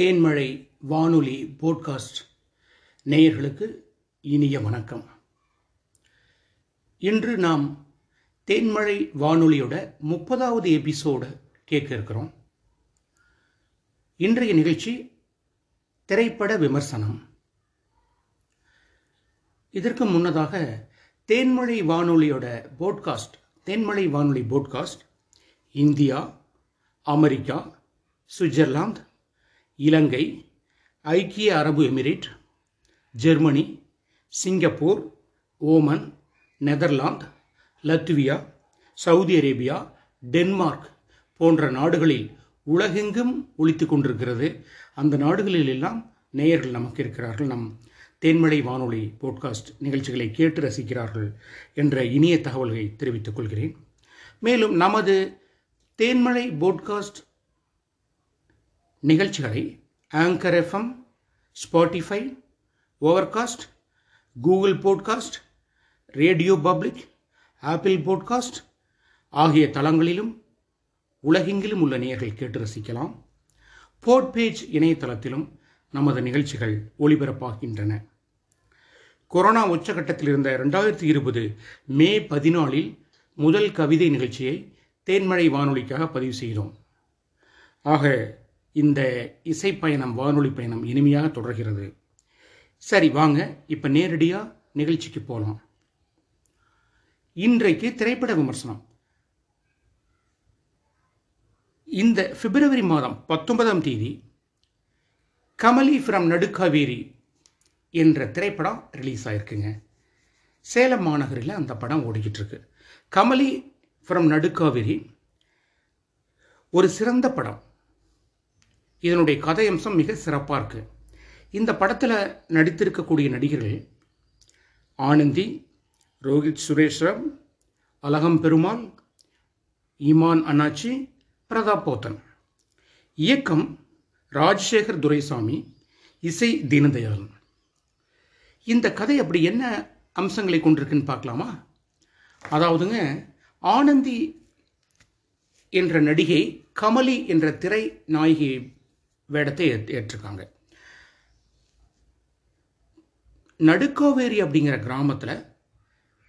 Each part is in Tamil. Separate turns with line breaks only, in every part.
தேன்மழை வானொலி போட்காஸ்ட் நேயர்களுக்கு இனிய வணக்கம். இன்று நாம் தேன்மழை வானொலியோட முப்பதாவது எபிசோடு கேட்க இருக்கிறோம். இன்றைய நிகழ்ச்சி திரைப்பட விமர்சனம். இதற்கு முன்னதாக தேன்மழை வானொலியோட போட்காஸ்ட் தேன்மழை வானொலி podcast India America Switzerland Ilangai ஐக்கிய அரபு Emirate Germany Singapore Oman Netherlands Latvia Saudi Arabia Denmark போன்ற நாடுகளில் உலகெங்கும் ஒழித்து கொண்டிருக்கிறது. அந்த நாடுகளில் எல்லாம் நேயர்கள் நமக்கு இருக்கிறார்கள் நம் தேன்மழை வானொலி போட்காஸ்ட் நிகழ்ச்சிகளை கேட்டு ரசிக்கிறார்கள் என்ற இனிய தகவல்களை தெரிவித்துக் கொள்கிறேன். மேலும் நமது தேன்மழை போட்காஸ்ட் நிகழ்ச்சிகளை Anchor FM Spotify Overcast Google podcast Radio Public Apple podcast ஆகிய தளங்களிலும் உலகெங்கிலும் உள்ள நேயர்கள் கேட்டு ரசிக்கலாம். போட்பேஜ் இணையதளத்திலும் நமது நிகழ்ச்சிகள் ஒளிபரப்பாகின்றன. கொரோனா உச்சகட்டத்தில் இருந்த ரெண்டாயிரத்தி இருபது மே பதினாலில் முதல் கவிதை நிகழ்ச்சியை தேன்மழை வானொலிக்காக பதிவு செய்தோம். ஆக இந்த இசை பயணம் வானொலி பயணம் இனிமையாக தொடர்கிறது. சரி வாங்க. இப்போ நேரடியாக நிகழ்ச்சிக்கு போகலாம் இன்றைக்கு திரைப்பட விமர்சனம். இந்த பிப்ரவரி மாதம் பத்தொன்பதாம் தேதி கமலி ஃப்ரம் நடுக்காவேரி என்ற திரைப்படம் ரிலீஸ் ஆயிருக்குங்க. சேலம் மாநகரில் அந்த படம் ஓடிக்கிட்டு இருக்கு கமலி ஃப்ரம் நடுக்காவேரி ஒரு சிறந்த படம். இதனுடைய கதையம்சம் மிக சிறப்பாக இருக்குது இந்த படத்தில் நடித்திருக்கக்கூடிய நடிகர்கள் ஆனந்தி ரோஹித் சுரேஷ்ரம் அலகம் பெருமாள் இமான் அண்ணாச்சி பிரதாப் போத்தன். இயக்கம் ராஜசேகர் துரைசாமி இசை தீனதயாளன். இந்த கதை அப்படி என்ன அம்சங்களை கொண்டிருக்குன்னு பார்க்கலாமா? அதாவதுங்க ஆனந்தி என்ற நடிகை கமலி என்ற திரை நாயகி வேடத்தை ஏற்றிருக்காங்க. நடுக்காவேரி அப்படிங்கிற கிராமத்தில்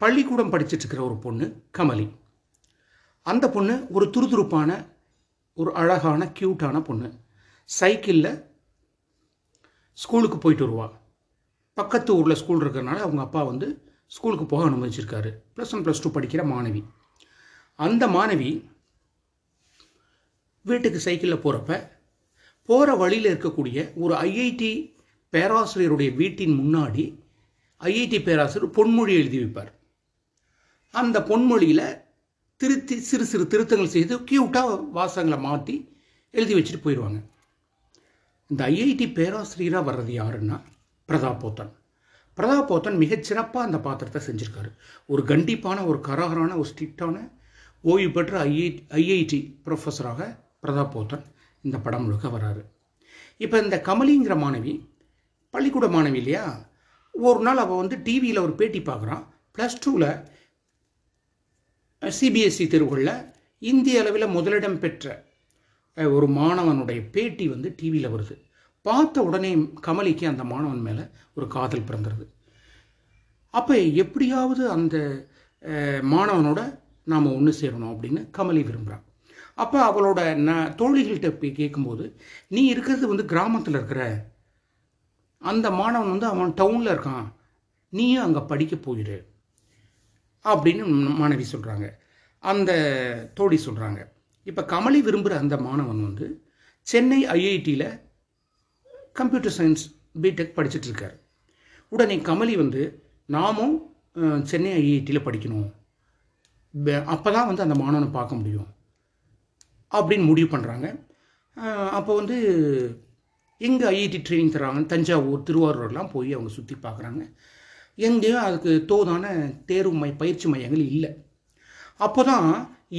பள்ளிக்கூடம் படிச்சுட்டு இருக்கிற ஒரு பொண்ணு கமலி. அந்த பொண்ணு ஒரு துருதுருப்பான ஒரு அழகான க்யூட்டான பொண்ணு. சைக்கிளில் ஸ்கூலுக்கு போயிட்டு வருவாள் பக்கத்து ஊரில் ஸ்கூல் இருக்கிறனால அவங்க அப்பா வந்து ஸ்கூலுக்கு போக அனுமதிச்சிருக்காரு. ப்ளஸ் ஒன் ப்ளஸ் டூ படிக்கிற மாணவி. அந்த மாணவி வீட்டுக்கு சைக்கிளில் போகிறப்ப போகிற வழியில் இருக்கக்கூடிய ஒரு ஐஐடி பேராசிரியருடைய வீட்டின் முன்னாடி ஐஐடி பேராசிரியர் பொன்மொழி எழுதி வைப்பார். அந்த பொன்மொழியில் திருத்தி சிறு சிறு திருத்தங்கள் செய்து க்யூட்டாக வாசகங்களை மாற்றி எழுதி வச்சுட்டு போயிடுவாங்க. இந்த ஐஐடி பேராசிரியராக வர்றது யாருன்னா பிரதாபோத்தன். பிரதாபோத்தன் மிகச்சிறப்பாக அந்த பாத்திரத்தை செஞ்சுருக்காரு. ஒரு கண்டிப்பான ஒரு கரகரான ஒரு ஸ்ட்ரிக்டான ஓய்வு பெற்ற ஐஐ ஐஐடி ப்ரொஃபஸராக பிரதாபோத்தன். இந்த படம் முழுக்க வராரு. இப்போ இந்த கமலிங்கிற மாணவி பள்ளிக்கூட மாணவி இல்லையா? ஒரு நாள் அவள் வந்து டிவியில் ஒரு பேட்டி பார்க்குறான் ப்ளஸ் டூவில் சிபிஎஸ்சி தேர்வுகளில் இந்திய அளவில் முதலிடம் பெற்ற ஒரு மாணவனுடைய பேட்டி வந்து டிவியில் வருது. பார்த்த உடனே கமலிக்கு அந்த மாணவன் மேலே ஒரு காதல் பிறந்துருது. அப்போ எப்படியாவது அந்த மாணவனோட நாம் ஒன்று சேரணும் அப்படின்னு கமலி விரும்புகிறான் அப்போ அவளோட ந தோழிகள்கிட்ட போய் கேட்கும்போது நீ இருக்கிறது வந்து கிராமத்தில் இருக்கிற அந்த மாணவன் வந்து அவன் டவுனில் இருக்கான். நீயும் அங்கே படிக்க போயிடு அப்படின்னு மாணவி சொல்கிறாங்க அந்த தோழி சொல்கிறாங்க இப்போ கமலி விரும்புகிற அந்த மாணவன் வந்து சென்னை ஐஐடியில் கம்ப்யூட்டர் சயின்ஸ் பிடெக் படிச்சுட்டு இருக்கார். உடனே கமலி வந்து நாமும் சென்னை ஐஐடியில் படிக்கணும். அப்போ தான் வந்து அந்த மாணவனை பார்க்க முடியும். அப்படின்னு முடிவு பண்ணுறாங்க அப்போ வந்து எங்கே ஐஐடி ட்ரைனிங் தராங்க தஞ்சாவூர் திருவாரூர்லாம் போய் அவங்க சுற்றி பார்க்குறாங்க எங்கேயும் அதுக்கு தோதான தேர்வு மை பயிற்சி மையங்கள் இல்லை. அப்போ தான்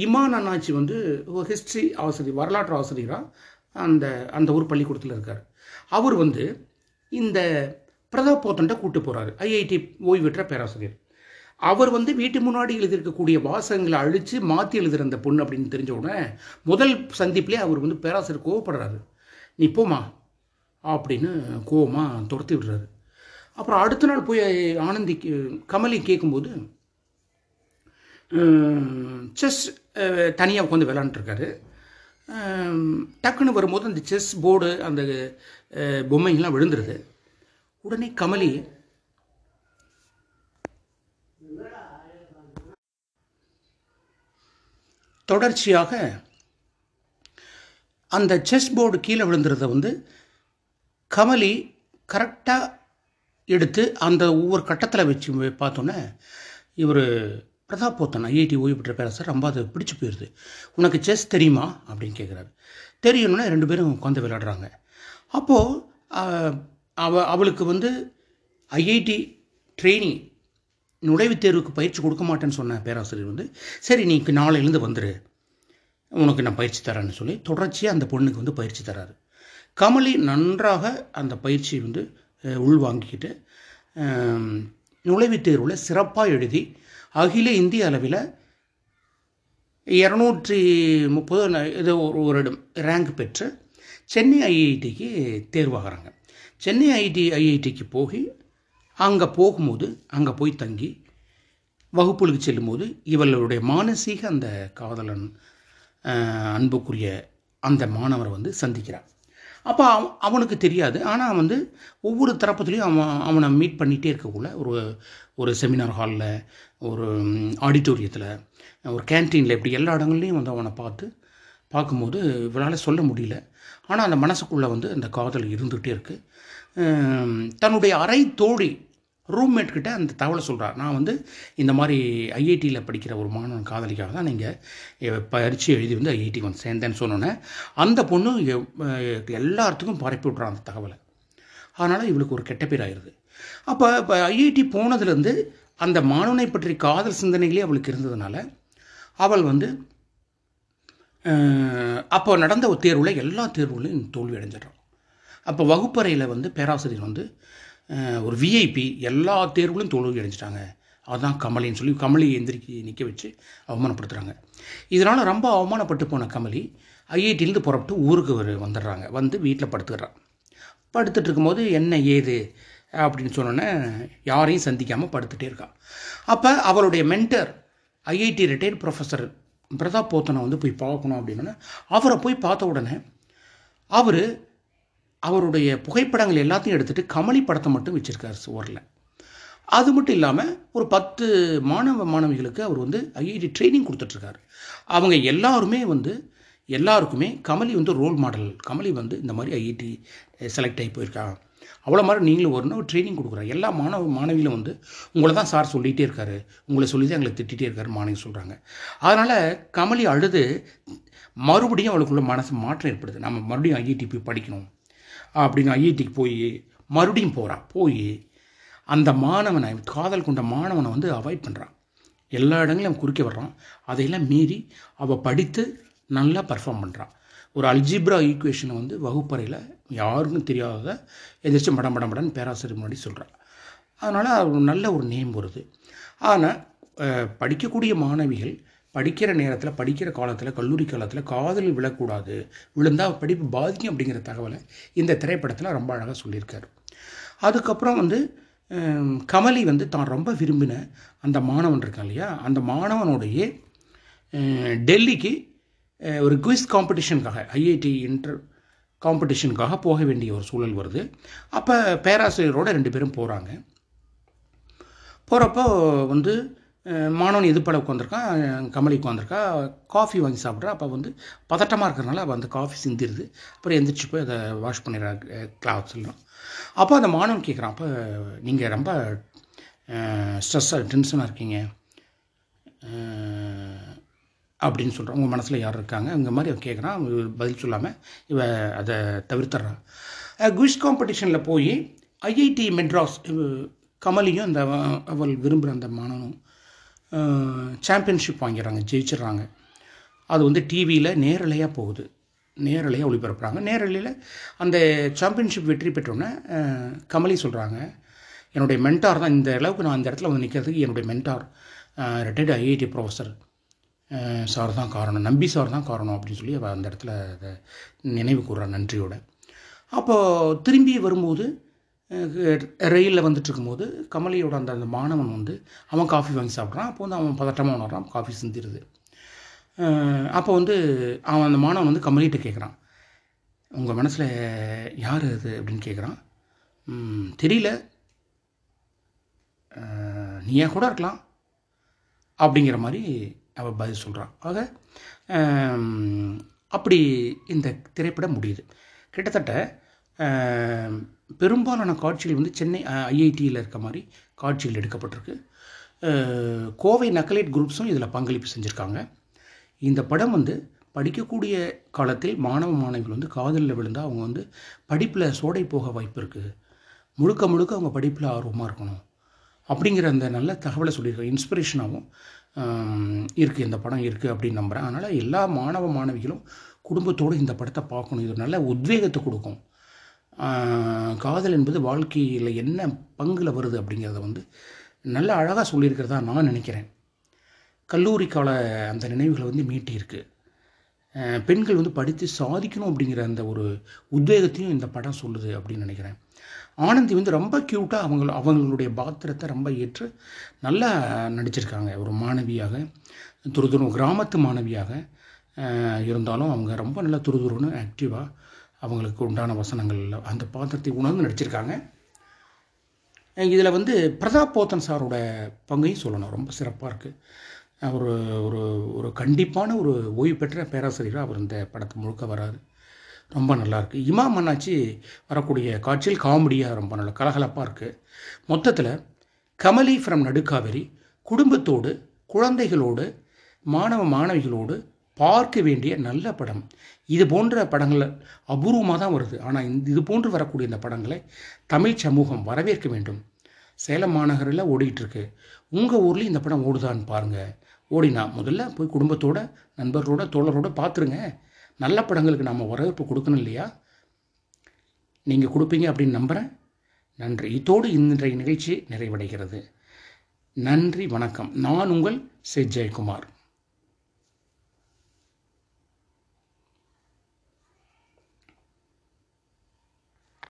இமான் அண்ணாச்சி வந்து ஒரு ஹிஸ்ட்ரி ஆசிரியர் வரலாற்று ஆசிரியராக அந்த அந்த ஊர் பள்ளிக்கூடத்தில் இருக்கார். அவர் வந்து இந்த பிரதாப் போத்தன்ட்ட கூட்டு போகிறாரு ஐஐடி ஓய்வு பெற்ற பேராசிரியர். அவர் வந்து வீட்டு முன்னாடி எழுதியிருக்கக்கூடிய வாசகங்களை அழித்து மாற்றி எழுதுகிற அந்த பொண்ணு அப்படின்னு தெரிஞ்ச உடனே முதல் சந்திப்பிலே அவர் வந்து பேராசர் கோவப்படுறாரு. நீ போமா அப்படின்னு கோவமாக துரத்தி விடுறாரு. அப்புறம் அடுத்த நாள் போய் ஆனந்தி கமலி கேட்கும்போது செஸ் தனியாக உட்காந்து விளாண்டுருக்காரு டக்குன்னு வரும்போது அந்த செஸ் போர்டு அந்த அஹ், விழுந்துருது. உடனே கமலி தொடர்ச்சியாக அந்த செஸ் போர்டு கீழே விழுந்துறத வந்து கமலி கரெக்டாக எடுத்து அந்த ஒவ்வொரு கட்டத்தில் வச்சு பார்த்தோன்னே இவர் பிரதாப் போத்தன் ஐஐடி ஓய்வு பெற்ற பேரரசர் ரொம்ப அது பிடிச்சி போயிடுது உனக்கு செஸ் தெரியுமா? அப்படின்னு கேட்குறாரு தெரியணும்னா ரெண்டு பேரும் உட்காந்து விளையாடுறாங்க. அப்போது அவ அவளுக்கு வந்து ஐஐடி ட்ரெயினிங் நுழைவுத் தேர்வுக்கு பயிற்சி கொடுக்க மாட்டேன்னு சொன்ன பேராசிரியர் வந்து சரி நீ நாளையிலேருந்து வந்துரு. உனக்கு நான் பயிற்சி தரேன்னு சொல்லி தொடர்ச்சியாக அந்த பொண்ணுக்கு வந்து பயிற்சி தராரு. கமலி நன்றாக அந்த பயிற்சியை வந்து உள்வாங்கிக்கிட்டு நுழைவுத் தேர்வில் சிறப்பாக எழுதி அகில இந்திய அளவில் இரநூற்றி முப்பது ந- இது ஒரு ஒரு இடம் ரேங்க் பெற்று சென்னை ஐஐடிக்கு தேர்வாகிறாங்க. சென்னை ஐடி ஐஐடிக்கு போய் அங்கே போகும்போது அங்கே போய் தங்கி வகுப்புகளுக்கு செல்லும்போது இவர்களுடைய மானசீக அந்த காதலன் அன்புக்குரிய அந்த மாணவரை வந்து சந்திக்கிறான். அப்போ அவ அவனுக்கு தெரியாது. ஆனால் வந்து ஒவ்வொரு தரப்பத்துலேயும் அவன் அவனை மீட் பண்ணிகிட்டே இருக்கக்குள்ள ஒரு ஒரு செமினார் ஹாலில் ஒரு ஆடிட்டோரியத்தில் ஒரு கேன்டீனில் இப்படி எல்லா இடங்கள்லையும் வந்து அவனை பார்த்து பார்க்கும்போது இவளால் சொல்ல முடியல. ஆனால் அந்த மனசுக்குள்ளே வந்து அந்த காதல் இருந்துகிட்டே இருக்குது தன்னுடைய அறை தோழி ரூம்மேட் கிட்ட அந்த தகவலை சொல்கிறார் நான் வந்து இந்த மாதிரி ஐஐடியில் படிக்கிற ஒரு மாணவன் காதலிக்காக தான் நீங்கள் பயிற்சி எழுதி வந்து ஐஐடி வந்து சேர்ந்தேன்னு சொன்னோன்னே அந்த பொண்ணு எல்லாத்துக்கும் பரப்பி விட்றான் அந்த தகவலை. அதனால் இவளுக்கு ஒரு கெட்ட பேர் ஆயிடுது அப்போ இப்போ ஐஐடி போனதுலேருந்து அந்த மாணவனை பற்றி காதல் சிந்தனைகளே அவளுக்கு இருந்ததுனால அவள் வந்து அப்போ நடந்த ஒரு தேர்வில் எல்லா தேர்வுகளையும் தோல்வி அடைஞ்சிடுறான் அப்போ வகுப்பறையில் வந்து பேராசிரியர் வந்து ஒரு விஐபி எல்லா தேர்வுகளும் தோல்வி அடைஞ்சிட்டாங்க. அதுதான் கமலின்னு சொல்லி கமலி எந்திரிக்கி நிற்க வச்சு அவமானப்படுத்துகிறாங்க இதனால் ரொம்ப அவமானப்பட்டு போன கமலி ஐஐடியிலேருந்து புறப்பட்டு ஊருக்கு வந்துடுறாங்க. வந்து வீட்டில் படுத்துக்கிறான். படுத்துட்டு இருக்கும்போது என்ன ஏது அப்படின்னு சொன்னோன்னே யாரையும் சந்திக்காமல் படுத்துகிட்டே இருக்கான். அப்போ அவளுடைய mentor IIT retired professor Prathap போத்தனை வந்து போய் பார்க்கணும் அப்படின்னா அவரை போய் பார்த்த உடனே அவர் அவருடைய புகைப்படங்கள் எல்லாத்தையும் எடுத்துகிட்டு கமலி படத்தை மட்டும் வச்சுருக்காரு சுவரில். அது மட்டும் இல்லாமல் ஒரு பத்து மாணவ மாணவிகளுக்கு அவர் வந்து ஐஐடி ட்ரைனிங் கொடுத்துட்ருக்காரு. அவங்க எல்லாருமே வந்து எல்லாருக்குமே கமலி வந்து ரோல் மாடல் கமலி வந்து இந்த மாதிரி ஐஐடி செலக்ட் ஆகி போயிருக்காங்க அவ்வளோ மாதிரி நீங்களும் வரணும் ஒரு ட்ரைனிங் கொடுக்குறாங்க எல்லா மாணவ மாணவியிலும் வந்து உங்களை தான் சார் சொல்லிகிட்டே இருக்காரு. உங்களை சொல்லி தான் எங்களை திட்டிகிட்டே இருக்காரு மாணவி சொல்கிறாங்க அதனால் கமலி அழுது மறுபடியும் அவளுக்குள்ள மனசு மாற்றம் ஏற்படுது. நம்ம மறுபடியும் ஐஐடி போய் படிக்கணும். அப்படின்னு ஐஐடிக்கு போய் மறுபடியும் போகிறான் போய் அந்த மாணவனை காதல் கொண்ட மாணவனை வந்து அவாய்ட் பண்ணுறான் எல்லா இடங்களையும் அவன் குறுக்க வர்றான். அதையெல்லாம் மீறி அவள் படித்து நல்லா பர்ஃபார்ம் பண்ணுறான் ஒரு அல்ஜிப்ரா ஈக்குவேஷனை வந்து வகுப்பறையில் யாருக்கும் தெரியாத எதிர்த்து மடம் மடம் மடன்னு பேராசிரியர் முன்னாடி சொல்கிறான் அதனால் ஒரு நல்ல ஒரு நேம் வருது. ஆனால் படிக்கக்கூடிய மாணவிகள் படிக்கிற நேரத்தில் படிக்கிற காலத்தில் கல்லூரி காலத்தில் காதல் விழக்கூடாது. விழுந்தால் படிப்பு பாதிக்கும் அப்படிங்கிற தகவலை இந்த திரைப்படத்தில் ரொம்ப அழகாக சொல்லியிருக்காரு. அதுக்கப்புறம் வந்து கமலி வந்து தான் ரொம்ப விரும்பின அந்த மாணவன் இருக்கான் இல்லையா? அந்த மாணவனுடைய டெல்லிக்கு ஒரு குவிஸ் காம்படிஷனுக்காக ஐஐடி இன்டர் காம்படிஷனுக்காக போக வேண்டிய ஒரு சூழல் வருது. அப்போ பேராசிரியரோட ரெண்டு பேரும் போகிறாங்க போகிறப்போ வந்து மாணவன் எதிர்ப்பட உட்காந்துருக்கான் கமலி உட்காந்துருக்கா காஃபி வாங்கி சாப்பிட்றா. அப்போ வந்து பதட்டமாக இருக்கிறனால அவள் அந்த காஃபி சிந்திருது. அப்புறம் எந்திரிச்சு போய் அதை வாஷ் பண்ணிடுறா கிளாத்ஸ்லாம் அப்போ அந்த மாணவன் கேட்குறான் அப்போ நீங்கள் ரொம்ப ஸ்ட்ரெஸ்ஸாக டென்ஷனாக இருக்கீங்க. அப்படின்னு சொல்கிறான் உங்கள் மனசில் யார் இருக்காங்க? இந்த மாதிரி அவன் கேட்குறான் அவன் பதில் சொல்லாமல் இவ அதை தவிர்த்துறான். குவிஸ் காம்படிஷனில் போய் ஐஐடி மெட்ராஸ் கமலியும் அந்த அவள் விரும்புகிற அந்த மாணவனும் சாம்பியன்ஷிப் வாங்கிடுறாங்க. ஜெயிச்சிடுறாங்க. அது வந்து டிவியில் நேரலையாக போகுது. நேரலையாக ஒளிபரப்புகிறாங்க நேரலையில் அந்த சாம்பியன்ஷிப் வெற்றி பெற்றோன்னே கமலி சொல்கிறாங்க என்னுடைய மென்டார் தான். இந்த அளவுக்கு நான் இந்த இடத்துல வந்து நிற்கிறதுக்கு என்னுடைய mentor retired IIT professor sir தான் காரணம். நம்பி சார் தான் காரணம் அப்படின்னு சொல்லி அவள் அந்த இடத்துல அதை நினைவு கூறுறா நன்றியோட. அப்போது திரும்பி வரும்போது ரயிலில் வந்துட்டு இருக்கும்போது கமலியோட அந்த அந்த மாணவன் வந்து அவன் காஃபி வாங்கி சாப்பிட்றான். அப்போ வந்து அவன் பதட்டமாக உணர்றான். காஃபி சிந்திடுது அப்போ வந்து அவன் அந்த மாணவன் வந்து கமலிகிட்ட கேட்குறான் உங்கள் மனசில் யார் அது அப்படின்னு கேட்குறான் தெரியல. அஹ், கூட இருக்கலாம். அப்படிங்கிற மாதிரி அவள் பதில் சொல்கிறான் ஆக அப்படி இந்த திரைப்படம் முடியுது. கிட்டத்தட்ட பெரும்பாலான காட்சிகள் வந்து சென்னை ஐஐடியில் இருக்க மாதிரி காட்சிகள் எடுக்கப்பட்டிருக்கு. கோவை நக்கலேட் குரூப்ஸும் இதில் பங்களிப்பு செஞ்சுருக்காங்க. இந்த படம் வந்து படிக்கக்கூடிய காலத்தில் மாணவ மாணவிகள் வந்து காதலில் விழுந்தால் அவங்க வந்து படிப்பில் சோடை போக வாய்ப்பு இருக்குது முழுக்க முழுக்க அவங்க படிப்பில் ஆர்வமாக இருக்கணும். அப்படிங்கிற அந்த நல்ல தகவலை சொல்லியிருக்காங்க. இன்ஸ்பிரேஷனாகவும் இருக்குது இந்த படம் இருக்குது அப்படின்னு நம்புகிறேன் அதனால் எல்லா மாணவ மாணவிகளும் குடும்பத்தோடு இந்த படத்தை பார்க்கணும். இது நல்ல உத்வேகத்தை கொடுக்கும். காதல் என்பது வாழ்க்கையில் என்ன பங்கில் வருது அப்படிங்கிறத வந்து நல்ல அழகாக சொல்லியிருக்கிறதா நான் நினைக்கிறேன். கல்லூரி கால அந்த நினைவுகளை வந்து மீட்டியிருக்கு. பெண்கள் வந்து படித்து சாதிக்கணும் அப்படிங்கிற அந்த ஒரு உத்வேகத்தையும் இந்த படம் சொல்லுது அப்படின்னு நினைக்கிறேன். ஆனந்தி வந்து ரொம்ப க்யூட்டாக அவங்க அவங்களுடைய பாத்திரத்தை ரொம்ப ஏற்று நல்லா நடிச்சிருக்காங்க. ஒரு மாணவியாக துருதுரு கிராமத்து மாணவியாக இருந்தாலும் அவங்க ரொம்ப நல்லா துருதுருன்னு ஆக்டிவாக அவங்களுக்கு உண்டான வசனங்கள்ல அந்த பாத்திரத்தை உணர்ந்து நடிச்சிருக்காங்க. இதில் வந்து பிரதாப் போத்தன் சாரோட பங்கையும் சொல்லணும். ரொம்ப சிறப்பாக இருக்குது அவர் ஒரு ஒரு கண்டிப்பான ஒரு ஓய்வு பெற்ற பேராசிரியராக அவர் இந்த படத்தை முழுக்க வராது ரொம்ப நல்லாயிருக்கு. இமா இமாம் அண்ணாச்சி வரக்கூடிய காட்சியில் காமெடியாக ரொம்ப நல்லா கலகலப்பாக இருக்குது மொத்தத்தில் கமலி ஃப்ரம் நடுக்காவேரி குடும்பத்தோடு குழந்தைகளோடு மாணவ மாணவிகளோடு பார்க்க வேண்டிய நல்ல படம். இது போன்ற படங்கள் அபூர்வமாக தான் வருது. ஆனால் இந்த இது போன்று வரக்கூடிய இந்த படங்களை தமிழ் சமூகம் வரவேற்க வேண்டும். சேலம் மாநகரில் ஓடிக்கிட்டுருக்கு உங்கள் ஊர்லேயும் இந்த படம் ஓடுதான்னு பாருங்கள் ஓடினா முதல்ல போய் குடும்பத்தோட நண்பர்களோட தோழரோட பார்த்துருங்க. நல்ல படங்களுக்கு நாம் வரவேற்பு கொடுக்கணும் இல்லையா? நீங்கள் கொடுப்பீங்க அப்படின்னு நம்புகிறேன் நன்றி. இதோடு இன்றைய நிகழ்ச்சி நிறைவடைகிறது. நன்றி வணக்கம். நான் உங்கள் சி ஜெயக்குமார்